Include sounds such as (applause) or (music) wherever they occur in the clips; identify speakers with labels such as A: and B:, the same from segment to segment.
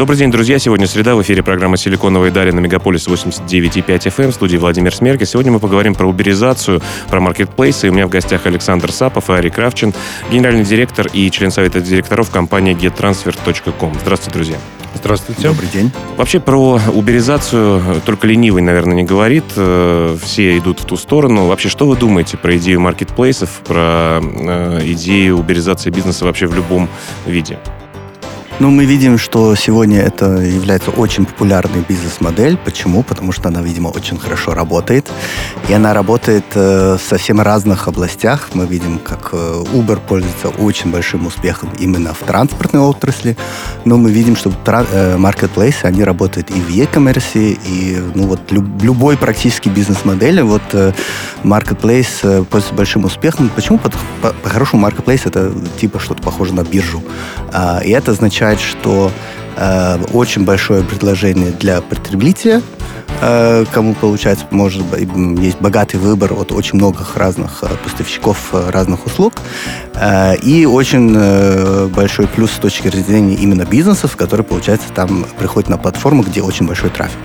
A: Добрый день, друзья. Сегодня среда. В эфире программа «Силиконовые дали» на Мегаполис 89,5 FM. В студии Владимир Смеркис. Сегодня мы поговорим про уберизацию, про маркетплейсы. И у меня в гостях Александр Сапов и Ари Кравчин, генеральный директор и член совета директоров компании gettransfer.com. Здравствуйте, друзья.
B: Здравствуйте.
C: Добрый день.
A: Вообще про уберизацию только ленивый, наверное, не говорит. Э, все идут в ту сторону. Вообще, что вы думаете про идею маркетплейсов, про э, идею уберизации бизнеса вообще в любом виде?
C: Ну, мы видим, что сегодня это является очень популярной бизнес-модель. Почему? Потому что она, видимо, очень хорошо работает. И она работает э, в совсем разных областях. Мы видим, как э, Uber пользуется очень большим успехом именно в транспортной отрасли. Но мы видим, что э, marketplace, они работают и в e-commerce, и ну, вот люб, любой практически бизнес-модели. Вот э, marketplace э, пользуется большим успехом. Почему? По-хорошему, по, по marketplace это типа что-то похоже на биржу. А, и это означает сказать, что э, очень большое предложение для потребителя, кому получается, может быть, есть богатый выбор от очень многих разных э, поставщиков э, разных услуг, э, и очень э, большой плюс с точки зрения именно бизнесов, который, получается, там приходит на платформу, где очень большой трафик.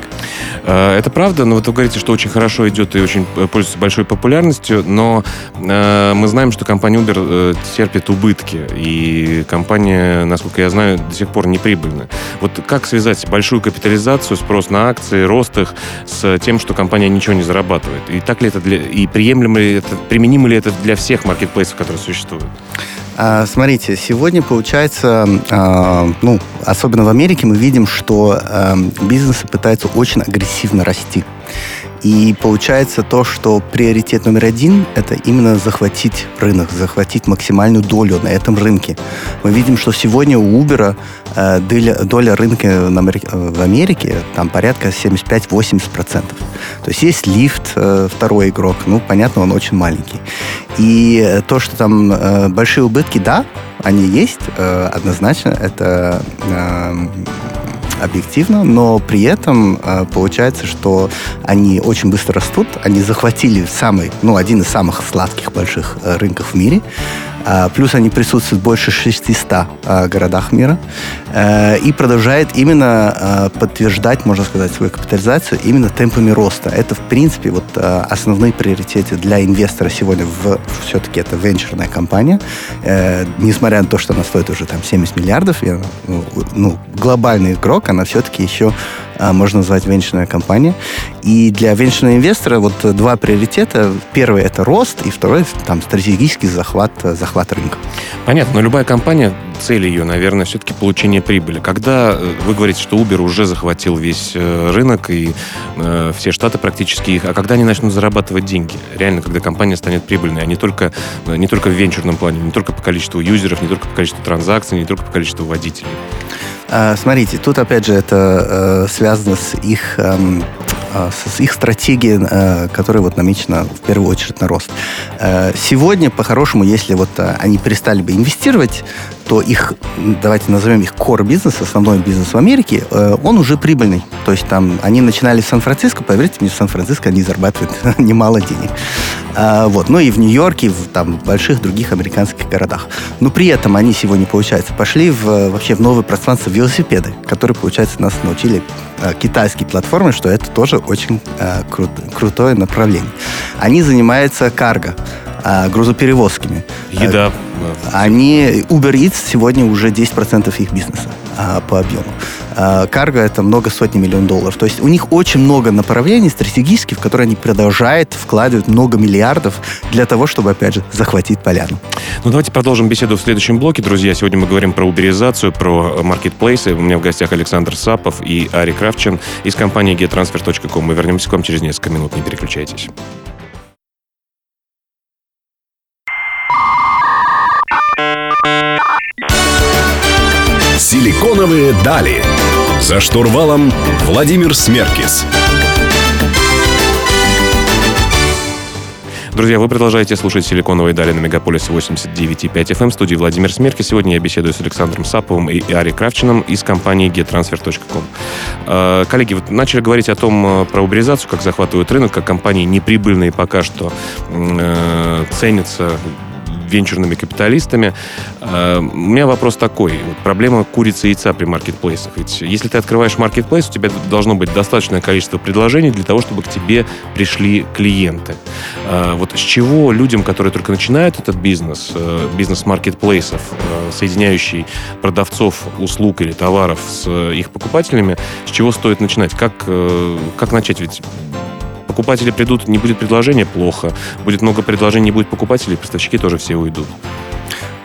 A: Э, это правда, но вот вы говорите, что очень хорошо идет и очень пользуется большой популярностью, но э, мы знаем, что компания Uber э, терпит убытки, и компания, насколько я знаю, до сих пор не прибыльна. Вот как связать большую капитализацию, спрос на акции, рост их с тем, что компания ничего не зарабатывает? И так ли это для, и приемлемо ли это, применимо ли это для всех маркетплейсов, которые существуют?
C: А, смотрите, сегодня получается, а, ну, особенно в Америке мы видим, что а, бизнесы пытаются очень агрессивно расти. И получается то, что приоритет номер один – это именно захватить рынок, захватить максимальную долю на этом рынке. Мы видим, что сегодня у Uber э, доля, доля рынка в Америке там порядка 75-80%. То есть есть лифт, э, второй игрок, ну, понятно, он очень маленький. И то, что там э, большие убытки, да, они есть, однозначно, это объективно, но при этом э, получается, что они очень быстро растут, они захватили самый, ну, один из самых сладких больших э, рынков в мире, плюс они присутствуют в больше 600 а, городах мира. Э, и продолжает именно а, подтверждать, можно сказать, свою капитализацию именно темпами роста. Это, в принципе, вот основные приоритеты для инвестора сегодня в, все-таки это венчурная компания. Э, несмотря на то, что она стоит уже там 70 миллиардов, ну, ну, глобальный игрок, она все-таки еще можно назвать венчурная компания. И для венчурного инвестора вот два приоритета. Первый это рост, и второй там стратегический захват, захват рынка.
A: Понятно, но любая компания, цель ее, наверное, все-таки получение прибыли. Когда э, вы говорите, что Uber уже захватил весь э, рынок и э, все штаты практически их, а когда они начнут зарабатывать деньги? Реально, когда компания станет прибыльной, а не только, не только в венчурном плане, не только по количеству юзеров, не только по количеству транзакций, не только по количеству водителей.
C: А, смотрите, тут опять же это э, связано с их эм, их стратегией, э, которая вот намечена в первую очередь на рост. Э, сегодня, по-хорошему, если вот э, они перестали бы инвестировать, то их, давайте назовем их core бизнес, основной бизнес в Америке, он уже прибыльный. То есть там они начинали в Сан-Франциско, поверьте мне, в Сан-Франциско они зарабатывают (laughs) немало денег. А, вот. Ну и в Нью-Йорке, в там, больших других американских городах. Но при этом они сегодня, получается, пошли в, вообще в новое пространство велосипеды, которые, получается, нас научили китайские платформы, что это тоже очень э, крут, крутое направление. Они занимаются карго, э, грузоперевозками.
A: Еда.
C: Они, Uber Eats сегодня уже 10% их бизнеса э, по объему. Э, карго это много сотни миллионов долларов. То есть у них очень много направлений стратегических, в которые они продолжают вкладывать много миллиардов для того, чтобы, опять же, захватить поляну.
A: Ну, давайте продолжим беседу в следующем блоке, друзья. Сегодня мы говорим про уберизацию, про маркетплейсы. У меня в гостях Александр Сапов и Ари Кравчин из компании gettransfer.com. Мы вернемся к вам через несколько минут. Не переключайтесь.
D: Силиконовые дали. За штурвалом Владимир Смеркис.
A: Друзья, вы продолжаете слушать «Силиконовые дали» на Мегаполис 89.5 FM. В студии Владимир Смерки. Сегодня я беседую с Александром Саповым и Ари Кравчиным из компании gettransfer.com. Э, коллеги, вот начали говорить о том, э, про уберизацию, как захватывают рынок, как компании неприбыльные пока что э, ценятся венчурными капиталистами. Э, у меня вопрос такой. Проблема курицы и яйца при маркетплейсах. Ведь если ты открываешь маркетплейс, у тебя должно быть достаточное количество предложений для того, чтобы к тебе пришли клиенты. Э, вот с чего людям, которые только начинают этот бизнес, э, бизнес маркетплейсов, соединяющий продавцов услуг или товаров с их покупателями, с чего стоит начинать? Как, как начать? Ведь покупатели придут, не будет предложения, плохо. Будет много предложений, не будет покупателей, поставщики тоже все уйдут.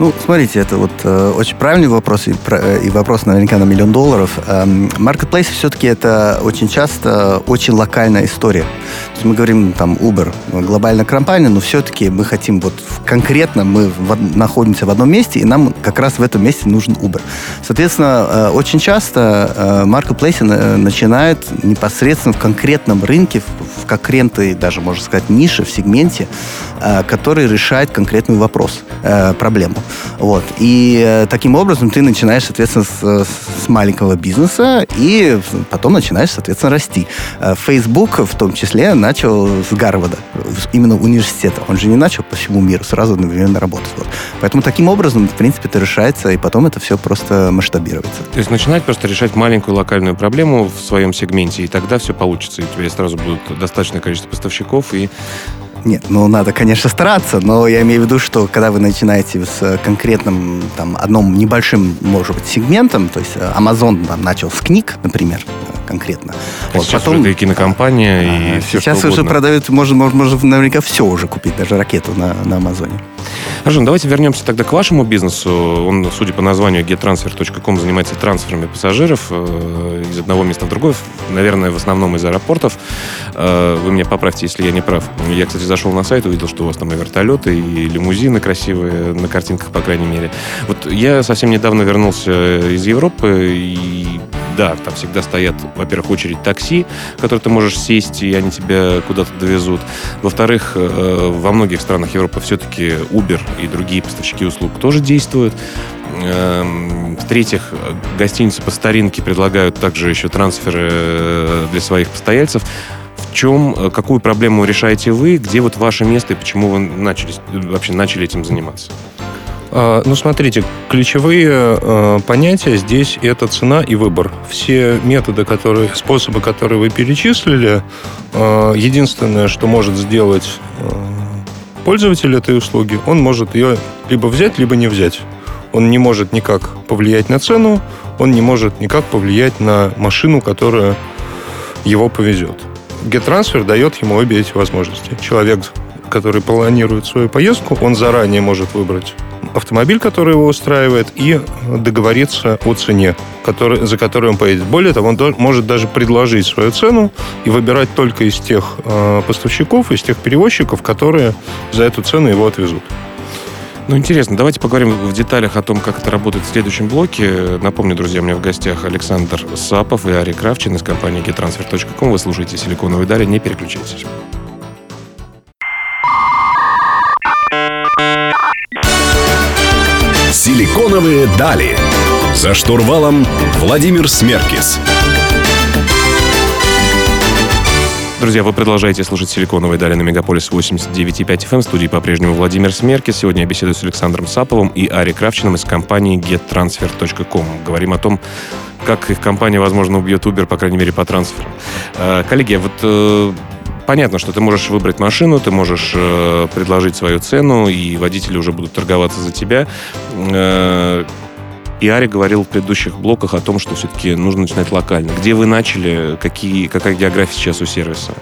C: Ну, смотрите, это вот э, очень правильный вопрос, и, э, и вопрос наверняка на миллион долларов. Эм, marketplace все-таки это очень часто очень локальная история. То есть мы говорим там Uber, глобальная компания, но все-таки мы хотим вот конкретно, мы в, находимся в одном месте, и нам как раз в этом месте нужен Uber. Соответственно, э, очень часто э, marketplace на, начинают непосредственно в конкретном рынке, в, в конкретной, даже можно сказать, нише, в сегменте, э, который решает конкретный вопрос, э, проблему. Вот. И э, таким образом ты начинаешь, соответственно, с, с маленького бизнеса и потом начинаешь, соответственно, расти. Э, Facebook в том числе начал с Гарварда, именно университета. Он же не начал по всему миру сразу одновременно работать. Вот. Поэтому таким образом, в принципе, это решается, и потом это все просто масштабируется.
A: То есть начинать просто решать маленькую локальную проблему в своем сегменте, и тогда все получится, и у тебя сразу будет достаточное количество поставщиков, и
C: нет, ну надо, конечно, стараться, но я имею в виду, что когда вы начинаете с конкретным, там, одном небольшим, может быть, сегментом, то есть э, Amazon там, начал с книг, например, конкретно.
A: А вот, сейчас потом, уже и кинокомпания, и а, все
C: Сейчас
A: что
C: уже продают, можно, можно, можно наверняка все уже купить, даже ракету на, на Амазоне.
A: Хорошо, давайте вернемся тогда к вашему бизнесу. Он, судя по названию gettransfer.com, занимается трансферами пассажиров э, из одного места в другое, наверное, в основном из аэропортов. Э, вы меня поправьте, если я не прав. Я, кстати, зашел на сайт, увидел, что у вас там и вертолеты, и лимузины красивые, на картинках, по крайней мере. Вот я совсем недавно вернулся из Европы, и да, там всегда стоят, во-первых, очередь такси, в которое ты можешь сесть, и они тебя куда-то довезут. Во-вторых, э, во многих странах Европы все-таки Uber и другие поставщики услуг тоже действуют. Эм, в-третьих, гостиницы по старинке предлагают также еще трансферы э, для своих постояльцев. В чем, э, какую проблему решаете вы, где вот ваше место и почему вы начали, вообще начали этим заниматься?
B: А, ну, смотрите, ключевые э, понятия здесь это цена и выбор. Все методы, которые, способы, которые вы перечислили, э, единственное, что может сделать пользователь этой услуги, он может ее либо взять, либо не взять. Он не может никак повлиять на цену, он не может никак повлиять на машину, которая его повезет. GetTransfer дает ему обе эти возможности. Человек, который планирует свою поездку, он заранее может выбрать автомобиль, который его устраивает, и договориться о цене, который, за которую он поедет. Более того, он может даже предложить свою цену и выбирать только из тех э, поставщиков, из тех перевозчиков, которые за эту цену его отвезут.
A: Ну, интересно. Давайте поговорим в деталях о том, как это работает в следующем блоке. Напомню, друзья, у меня в гостях Александр Сапов и Ари Кравчин из компании gettransfer.com. Вы слушаете «Силиконовые дали». Не переключайтесь.
D: «Силиконовые дали». За штурвалом Владимир Смеркис.
A: Друзья, вы продолжаете слушать «Силиконовые дали» на Мегаполис 89.5 FM. В студии по-прежнему Владимир Смеркис. Сегодня я беседую с Александром Саповым и Ари Кравчиным из компании gettransfer.com. Говорим о том, как их компания, возможно, убьет Uber, по крайней мере, по трансферам. Э, коллеги, вот э, понятно, что ты можешь выбрать машину, ты можешь э, предложить свою цену, и водители уже будут торговаться за тебя. Э, и Ари говорил в предыдущих блоках о том, что все-таки нужно начинать локально. Где вы начали? Какие, какая география сейчас у сервиса?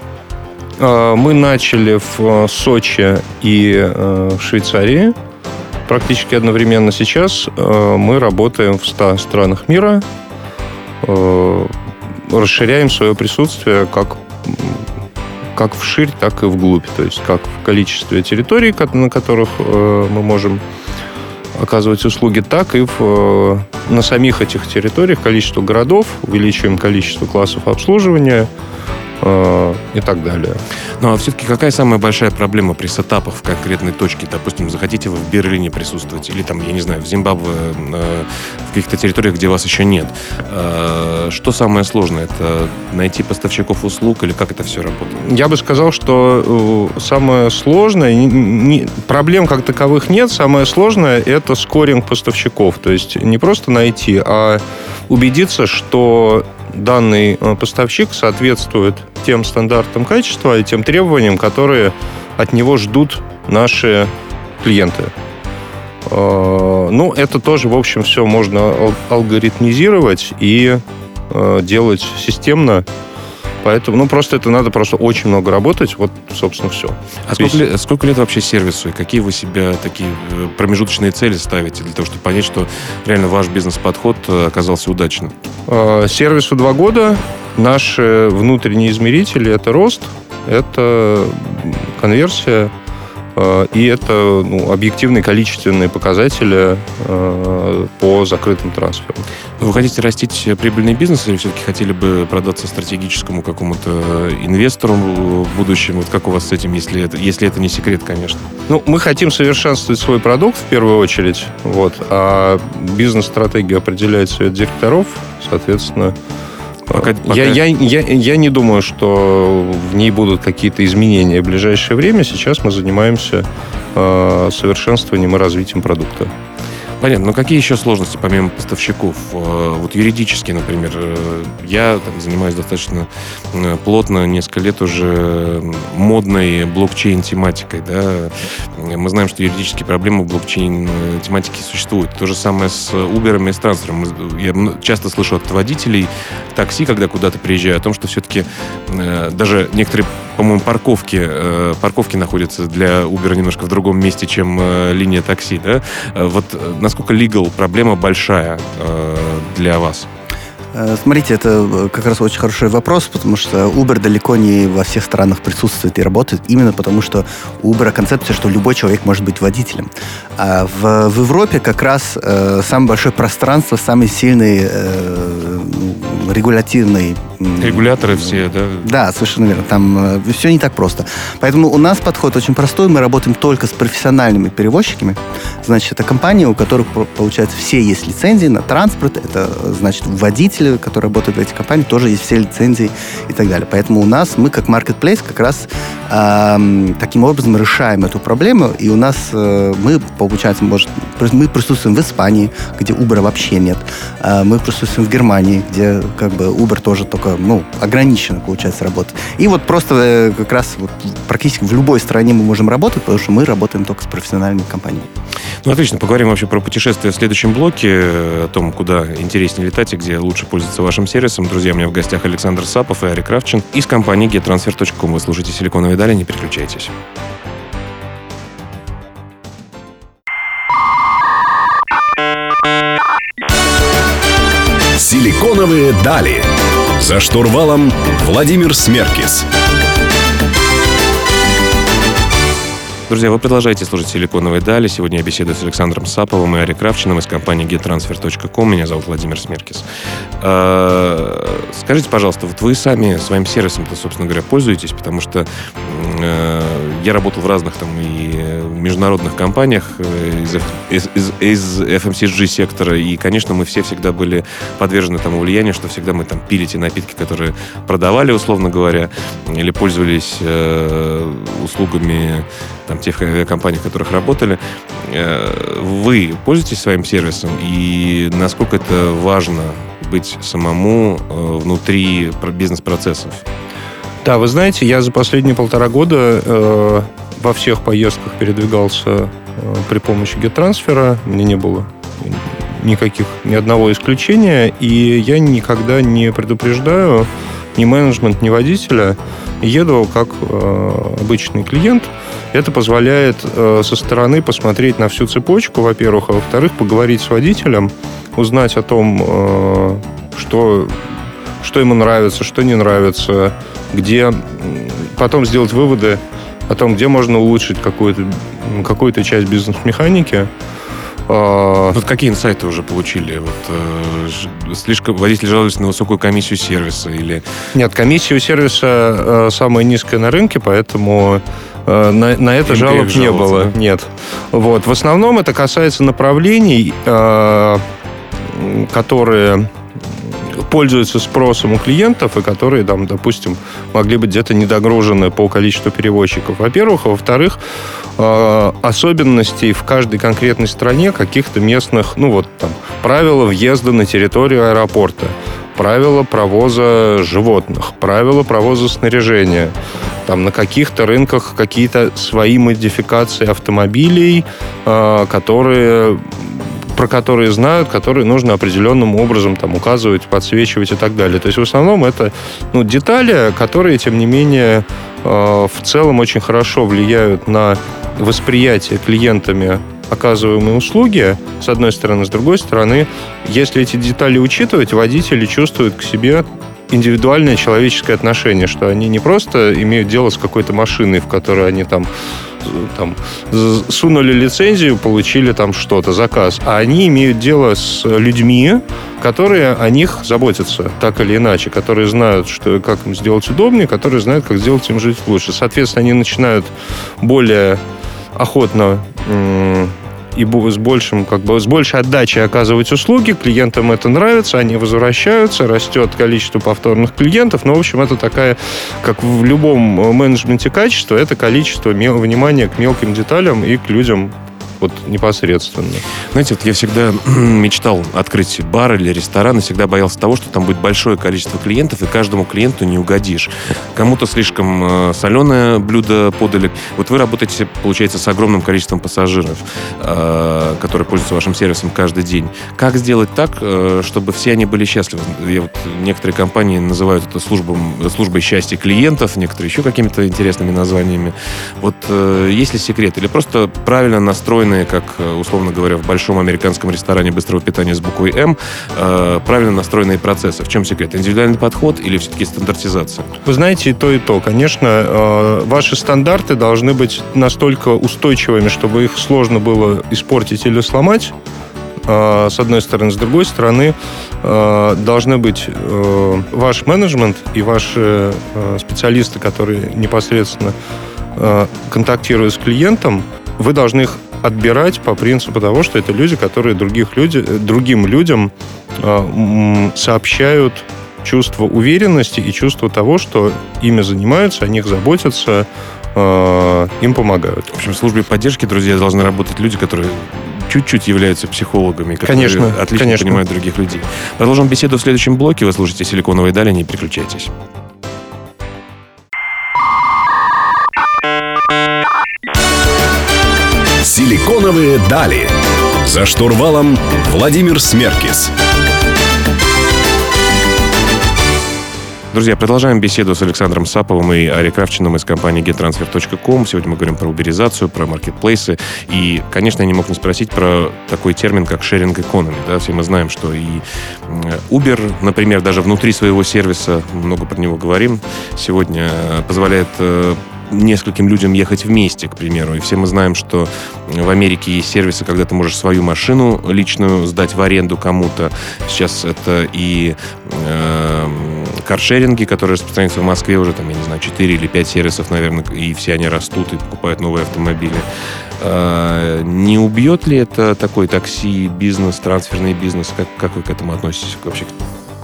B: А, мы начали в э, Сочи и э, в Швейцарии. Практически одновременно сейчас э, мы работаем в 100 странах мира. Расширяем свое присутствие как как вширь, так и вглубь. То есть как в количестве территорий, на которых э, мы можем оказывать услуги, так и в, э, на самих этих территориях количество городов, увеличиваем количество классов обслуживания, э, и так далее.
A: Ну а все-таки какая самая большая проблема при сетапах в конкретной точке? Допустим, захотите вы в Берлине присутствовать, или там, я не знаю, в Зимбабве, э, в каких-то территориях, где вас еще нет. Э, что самое сложное? Это найти поставщиков услуг или как это все работает?
B: Я бы сказал, что э, самое сложное, не- не- проблем как таковых нет, самое сложное это скоринг поставщиков. То есть не просто найти, а убедиться, что данный э, поставщик соответствует тем стандартам качества и тем требованиям, которые от него ждут наши клиенты. Э, Ну, это тоже, в общем, все можно ал- алгоритмизировать и э, делать системно. Поэтому, ну, просто это надо просто очень много работать. Вот, собственно, все.
A: А сколько, лет, сколько лет вообще сервису? И какие вы себя такие промежуточные цели ставите для того, чтобы понять, что реально ваш бизнес-подход оказался удачным?
B: Э, Сервису два года. Наши внутренние измерители — это рост, это конверсия, и это ну, объективные количественные показатели э, по закрытым трансферам.
A: Вы хотите растить прибыльный бизнес или все-таки хотели бы продаться стратегическому какому-то инвестору в будущем? Вот как у вас с этим, если это, если это не секрет, конечно?
B: Ну, мы хотим совершенствовать свой продукт в первую очередь, вот, а бизнес-стратегию определяет совет директоров, соответственно.
A: Пока- пока-
B: Я, я, я, я не думаю, что в ней будут какие-то изменения в ближайшее время. Сейчас мы занимаемся э, совершенствованием и развитием продукта.
A: Понятно. Но какие еще сложности помимо поставщиков? Э, Вот юридически, например, э, я там, занимаюсь достаточно э, плотно, несколько лет уже модной блокчейн-тематикой. Да? Мы знаем, что юридические проблемы в блокчейн-тематике существуют. То же самое с Uber и с трансфером. Я часто слышу от водителей такси, когда куда-то приезжаю, о том, что все-таки даже некоторые, по-моему, парковки, э, парковки находятся для Uber немножко в другом месте, чем э, линия такси. Да? Э, Вот э, насколько legal проблема большая э, для вас?
C: Э, Смотрите, это как раз очень хороший вопрос, потому что Uber далеко не во всех странах присутствует и работает, именно потому что у Uber концепция, что любой человек может быть водителем. А в, в Европе как раз э, самое большое пространство, самый сильный э, регулятивный...
A: Регуляторы все, да?
C: да, совершенно верно. Там все не так просто. Поэтому у нас подход очень простой. Мы работаем только с профессиональными перевозчиками. Значит, это компании, у которых, по- получается, все есть лицензии на транспорт. Это, э, значит, водители, которые работают в этих компаниях, тоже есть все лицензии и так далее. Поэтому у нас, мы как marketplace как раз эм, таким образом решаем эту проблему. И у нас, э, мы, получается, может, мы присутствуем в Испании, где Uber вообще нет. Э, мы присутствуем в Германии, где как бы Uber тоже только, ну, ограниченно, получается, работает. И вот просто э, как раз вот практически в любой стране мы можем работать, потому что мы работаем только с профессиональными компаниями.
A: Ну, отлично. Поговорим вообще про путешествия в следующем блоке, э, о том, куда интереснее летать и где лучше пользоваться вашим сервисом. Друзья, у меня в гостях Александр Сапов и Ари Кравчин из компании gettransfer.com. Вы слушаете «Силиконовые дали», не переключайтесь.
D: «Силиконовые дали». За штурвалом Владимир Смеркис.
A: Друзья, вы продолжаете слушать «Силиконовые дали». Сегодня я беседую с Александром Саповым и Ари Кравчиным из компании gettransfer.com. Меня зовут Владимир Смеркис. Э, Скажите, пожалуйста, вот вы сами своим сервисом-то, собственно говоря, пользуетесь, потому что э, я работал в разных там и международных компаниях э, из, из, из- FMCG сектора, и, конечно, мы все всегда были подвержены тому влиянию, что всегда мы там пили те напитки, которые продавали, условно говоря, или пользовались э, услугами там, тех компаний, в которых работали. Э, Вы пользуетесь своим сервисом, и насколько это важно быть самому э, внутри про- бизнес-процессов?
B: Да, вы знаете, я за последние полтора года э, во всех поездках передвигался э, при помощи GetTransfer. Мне не было никаких, ни одного исключения. И я никогда не предупреждаю ни менеджмент, ни водителя. Еду как э, обычный клиент. Это позволяет э, со стороны посмотреть на всю цепочку, во-первых, а во-вторых, поговорить с водителем, узнать о том, что, что ему нравится, что не нравится, где потом сделать выводы о том, где можно улучшить какую-то какую часть бизнес-механики. Э,
A: Вот какие инсайты уже получили? Вот, э, слишком водители жалуются на высокую комиссию сервиса или...
B: Нет, комиссия у сервиса э, самая низкая на рынке, поэтому э, на, на это
A: Им
B: жалоб не было.
A: да?
B: Нет. Вот. В основном это касается направлений, э, которые пользуются спросом у клиентов и которые, там, допустим, могли быть где-то недогружены по количеству перевозчиков. Во-первых, а во-вторых, э, особенностей в каждой конкретной стране каких-то местных, ну вот там, правила въезда на территорию аэропорта, правила провоза животных, правила провоза снаряжения. Там на каких-то рынках какие-то свои модификации автомобилей, э, которые про которые знают, которые нужно определенным образом там указывать, подсвечивать и так далее. То есть в основном это ну, детали, которые, тем не менее, э, в целом очень хорошо влияют на восприятие клиентами оказываемой услуги, с одной стороны. С другой стороны, если эти детали учитывать, водители чувствуют к себе индивидуальное человеческое отношение, что они не просто имеют дело с какой-то машиной, в которой они там там, сунули лицензию, получили там что-то, заказ. А они имеют дело с людьми, которые о них заботятся, так или иначе, которые знают, что, как им сделать удобнее, которые знают, как сделать им жить лучше. Соответственно, они начинают более охотно и с большим, как бы, с большей отдачей оказывать услуги, клиентам это нравится, они возвращаются, растет количество повторных клиентов, но, в общем, это такая, как в любом э, менеджменте качества, это количество внимания к мелким деталям и к людям вот непосредственно.
A: Знаете, вот я всегда (clears throat) мечтал открыть бар или ресторан, и всегда боялся того, что там будет большое количество клиентов, и каждому клиенту не угодишь. Кому-то слишком э, соленое блюдо подали. Вот вы работаете, получается, с огромным количеством пассажиров, э, которые пользуются вашим сервисом каждый день. Как сделать так, э, чтобы все они были счастливы? Я вот, некоторые компании называют это службом, службой счастья клиентов, некоторые еще какими-то интересными названиями. Вот есть ли секрет? Или просто правильно настроенные, как, э, условно говоря, в большом американском ресторане быстрого питания с буквой «М», э, правильно настроенные процессы? В чем секрет? Индивидуальный подход или все-таки стандартизация?
B: Вы знаете, и то, и то. Конечно, э, ваши стандарты должны быть настолько устойчивыми, чтобы их сложно было испортить или сломать, с одной стороны. С другой стороны, должны быть ваш менеджмент и ваши специалисты, которые непосредственно контактируют с клиентом, вы должны их отбирать по принципу того, что это люди, которые других люди, э, другим людям м, сообщают чувство уверенности и чувство того, что ими занимаются, о них заботятся, э, им помогают.
A: В общем, в службе поддержки, друзья, должны работать люди, которые чуть-чуть являются психологами, которые
B: Конечно,
A: отлично
B: конечно.
A: понимают других людей. Продолжим беседу в следующем блоке. Вы слушаете «Силиконовые дали», не переключайтесь.
D: Силиконовые дали. За штурвалом Владимир Смеркис.
A: Друзья, продолжаем беседу с Александром Саповым и Ари Кравчиным из компании gettransfer.com. Сегодня мы говорим про уберизацию, про маркетплейсы. И, конечно, я не мог не спросить про такой термин, как sharing economy. Да? Все мы знаем, что и м, Uber, например, даже внутри своего сервиса, много про него говорим, сегодня э, позволяет э, нескольким людям ехать вместе, к примеру. И все мы знаем, что в Америке есть сервисы, когда ты можешь свою машину личную сдать в аренду кому-то. Сейчас это и э, каршеринги, которые распространяются в Москве уже, там, я не знаю, 4 или 5 сервисов, наверное, и все они растут и покупают новые автомобили. Э, не убьет ли это такой такси-бизнес, трансферный бизнес? Как, как вы к этому относитесь вообще?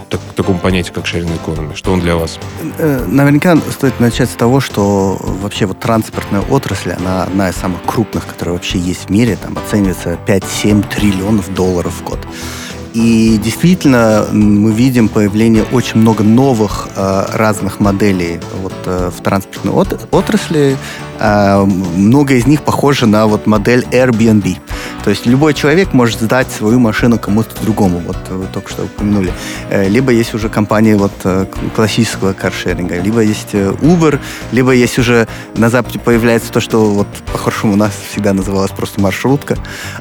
A: Так- такому понятию, как sharing economy? Что он для вас?
C: Э, Наверняка стоит начать с того, что вообще вот транспортная отрасль, она одна из самых крупных, которая вообще есть в мире, там оценивается 5-7 триллионов долларов в год. И действительно мы видим появление очень много новых э, разных моделей вот, э, в транспортной от- отрасли. Э, много из них похожи на вот модель Airbnb. То есть любой человек может сдать свою машину кому-то другому. Вот вы только что упомянули. Э, Либо есть уже компании вот э, классического каршеринга, либо есть э, Uber, либо есть уже на Западе появляется то, что вот по-хорошему у нас всегда называлось просто маршрутка.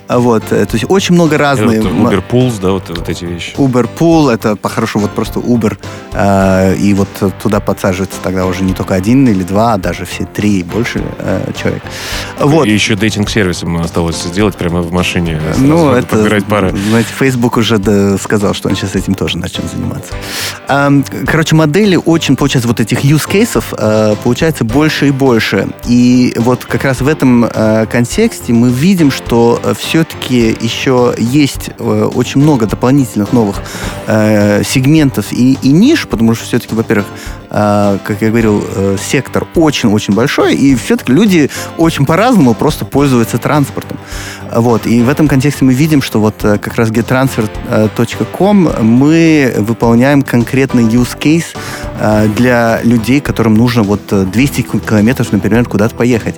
C: А Вот, то есть очень много разных.
A: Вот Uber Pools, да, вот, вот эти вещи.
C: Uber Pool, это по-хорошему вот просто Uber, э, и вот туда подсаживается тогда уже не только один или два, а даже все три и больше э, человек. Вот.
A: И еще дейтинг-сервисом осталось сделать прямо в машине.
C: Ну,
A: Сразу
C: это,
A: подбирать пары.
C: знаете, Facebook уже да, сказал, что он сейчас этим тоже начнет заниматься. Короче, модели очень, получается, вот этих use cases э, получается больше и больше. И вот как раз в этом э, контексте мы видим, что все-таки еще есть э, очень много дополнительных новых э, сегментов и, и ниш, потому что все-таки, во-первых, э, как я говорил, э, сектор очень-очень большой, и все-таки люди очень по-разному просто пользуются транспортом. Вот. И в этом контексте мы видим, что вот э, как раз gettransfer.com мы выполняем конкретный use case э, для людей, которым нужно вот э, 200 километров, например, куда-то поехать.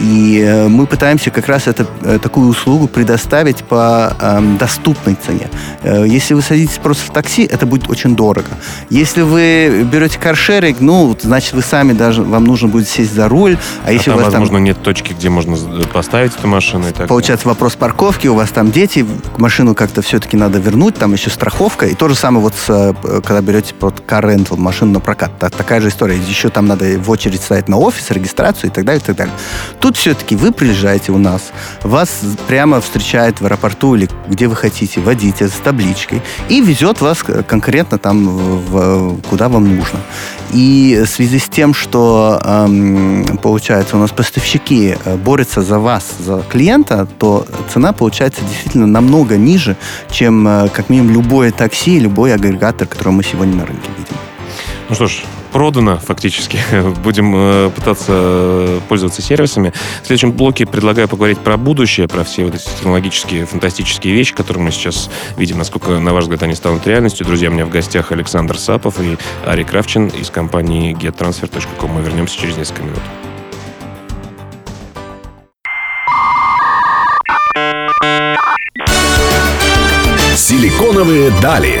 C: И э, мы пытаемся как раз это, э, такую услугу предоставить по эм, доступной цене. Э, Если вы садитесь просто в такси, это будет очень дорого. Если вы берете каршеринг, ну, значит, вы сами даже, вам нужно будет сесть за руль, а
A: А
C: если
A: там,
C: у вас там
A: возможно, нет точки, где можно э, поставить эту машину и так
C: Получается вопрос парковки, у вас там дети, машину как-то все-таки надо вернуть, там еще страховка. И то же самое вот, с, э, когда берете под car rental, машину на прокат. Та- такая же история. Еще там надо в очередь стоять на офис, регистрацию и так далее, и так далее. Тут все-таки вы приезжаете у нас, вас прямо встречает в аэропорту или где вы хотите водитель с табличкой и везет вас конкретно там, в- куда вам нужно. И в связи с тем, что эм, получается у нас поставщики э, борются за вас, за клиента, то цена получается действительно намного ниже, чем э, как минимум любое такси, любой агрегатор, который мы сегодня на рынке видим.
A: Ну что ж, продано фактически. (laughs) Будем э, пытаться э, пользоваться сервисами. В следующем блоке предлагаю поговорить про будущее, про все вот эти технологические, фантастические вещи, которые мы сейчас видим, насколько, на ваш взгляд, они станут реальностью. Друзья, у меня в гостях Александр Сапов и Ари Кравчин из компании gettransfer.com. Мы вернемся через несколько минут.
D: Силиконовые дали.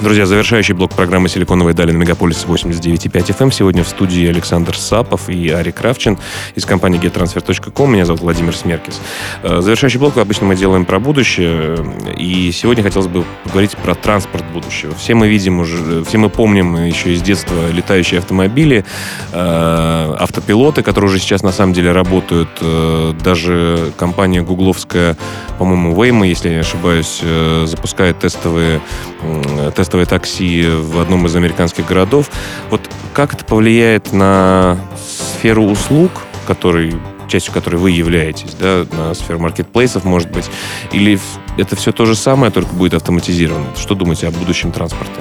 A: Друзья, завершающий блок программы «Силиконовые дали» на Мегаполисе 89.5 FM. Сегодня в студии Александр Сапов и Ари Кравчин из компании gettransfer.com. Меня зовут Владимир Смеркис. Э, Завершающий блок обычно мы делаем про будущее. И сегодня хотелось бы поговорить про транспорт будущего. Все мы видим уже, все мы помним еще из детства летающие автомобили, э, автопилоты, которые уже сейчас на самом деле работают. Э, Даже компания гугловская, по-моему, Waymo, если я не ошибаюсь, запускает тестовые м, тестовое такси в одном из американских городов. Вот как это повлияет на сферу услуг, который, частью которой вы являетесь, да, на сферу маркетплейсов, может быть, или это все то же самое, только будет автоматизировано? Что думаете о будущем транспорта?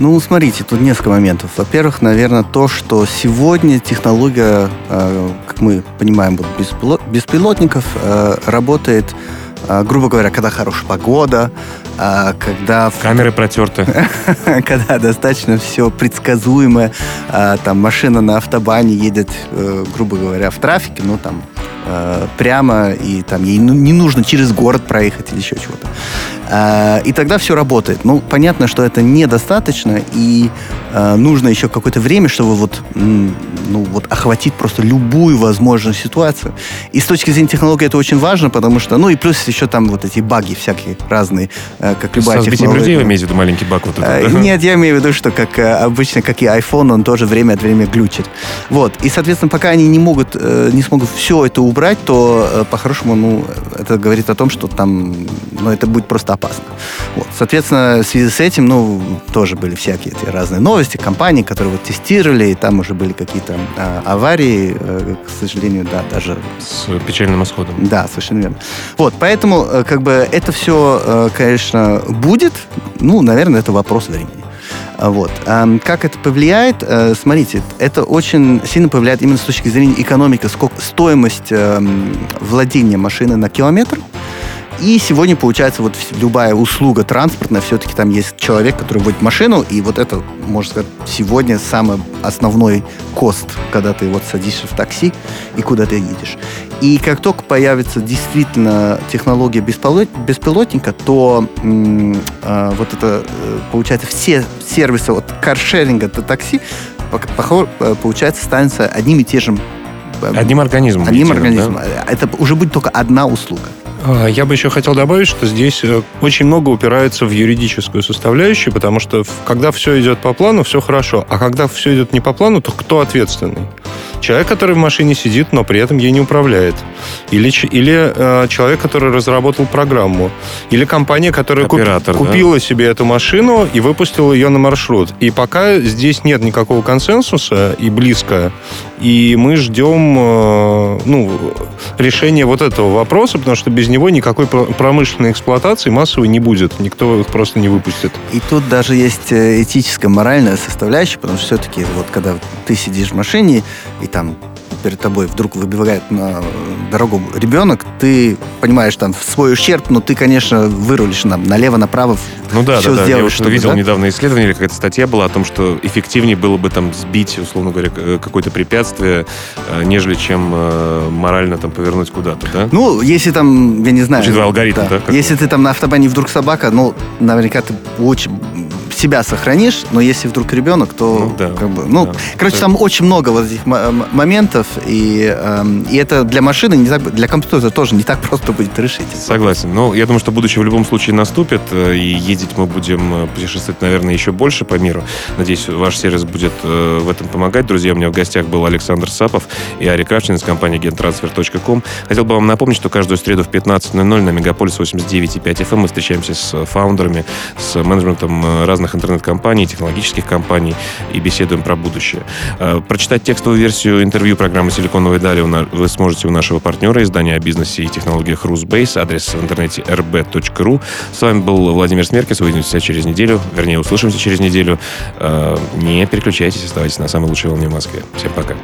C: Ну, смотрите, тут несколько моментов. Во-первых, наверное, то, что сегодня технология, э, как мы понимаем, вот беспилот- беспилотников э, работает, грубо говоря, когда хорошая погода, э, когда
A: Камеры протерты. (laughs)
C: когда достаточно все предсказуемо, а, там машина на автобане едет, э, грубо говоря, в трафике, ну там э, прямо, и там ей ну, не нужно через город проехать или еще чего-то. А, и тогда все работает. Ну, понятно, что это недостаточно, и э, нужно еще какое-то время, чтобы вот, ну, вот охватить просто любую возможную ситуацию. И с точки зрения технологии это очень важно, потому что, ну и плюс еще там вот эти баги всякие разные, э, как любая
A: сбитием
C: технология.
A: людей вы имеете в виду маленький баг вот
C: Э,
A: этот? да?
C: Нет, я имею в виду, что как э, обычно, как и iPhone, он тоже время от времени глючит. Вот. И, соответственно, пока они не могут, э, не смогут все это убрать, то э, по-хорошему, ну, это говорит о том, что там, ну, это будет просто опасно. Вот. Соответственно, в связи с этим, ну, тоже были всякие эти разные новости, компании, которые вот тестировали, и там уже были какие-то а, аварии, э, к сожалению, да, даже
A: С печальным исходом.
C: да, совершенно верно. Вот, поэтому, э, как бы, это все, конечно, будет. Ну, наверное, это вопрос времени. А, Вот. Как это повлияет? Э, Смотрите, это очень сильно повлияет именно с точки зрения экономики, сколько стоимость эм, владения машины на километр. И сегодня, получается, вот любая услуга транспортная, все-таки там есть человек, который водит машину, и вот это, можно сказать, сегодня самый основной кост, когда ты вот садишься в такси и куда ты едешь. И как только появится действительно технология беспилот- беспилотника, то а, вот это, э, получается, все сервисы от каршеринга до такси, э, получается, станется одним и тем же э,
A: Одним организмом.
C: одним
A: единым, да?
C: организмом. Это уже будет только одна услуга.
B: А, я бы еще хотел добавить, что здесь э, очень много упирается в юридическую составляющую, потому что когда все идет по плану, все хорошо. А когда все идет не по плану, то кто ответственный? Человек, который в машине сидит, но при этом ей не управляет. Или, или э, человек, который разработал программу. Или компания, которая
A: Оператор,
B: куп, купила да? себе эту машину и выпустила ее на маршрут. И пока здесь нет никакого консенсуса и близко, и мы ждем э, ну, решения вот этого вопроса, потому что без него никакой промышленной эксплуатации массовой не будет. Никто их просто не выпустит.
C: И тут даже есть э, этическая, моральная составляющая, потому что все-таки вот когда ты сидишь в машине и там перед тобой вдруг выбивает на дорогу ребенок, ты понимаешь там свой ущерб, но ты, конечно, вырулишь на, налево, направо,
A: ну да, да, да. Я вот чтобы, видел да? недавно исследование, или какая-то статья была о том, что эффективнее было бы там сбить, условно говоря, какое-то препятствие, э, нежели чем э, морально там повернуть куда-то, да?
C: Ну, если там, я не знаю...
A: Учитывая алгоритм, да?
C: да если ты там на автобане вдруг собака, ну, наверняка ты очень себя сохранишь, но если вдруг ребенок, то ну, да, как бы, ну, да. короче, там очень много вот этих моментов, и, э, и это для машины, не так, для компьютера тоже не так (laughs) просто будет решить.
A: Согласен. Но я думаю, что будущее в любом случае наступит, э, и ездить мы будем э, путешествовать, наверное, еще больше по миру. Надеюсь, ваш сервис будет э, в этом помогать. Друзья, у меня в гостях был Александр Сапов и Ари Кравчин из компании gentransfer.com. Хотел бы вам напомнить, что каждую среду в 15.00 на Мегаполис 89.5 FM мы встречаемся с фаундерами, с менеджментом разных интернет-компаний, технологических компаний и беседуем про будущее. Э, прочитать текстовую версию интервью программы «Силиконовая далее» вы сможете у нашего партнера издания о бизнесе и технологиях Русбейс, адрес в интернете rb.ru. С вами был Владимир Смеркис. Увидимся через неделю, вернее, услышимся через неделю. Э, не переключайтесь, оставайтесь на самой лучшей волне в Москве. Всем пока.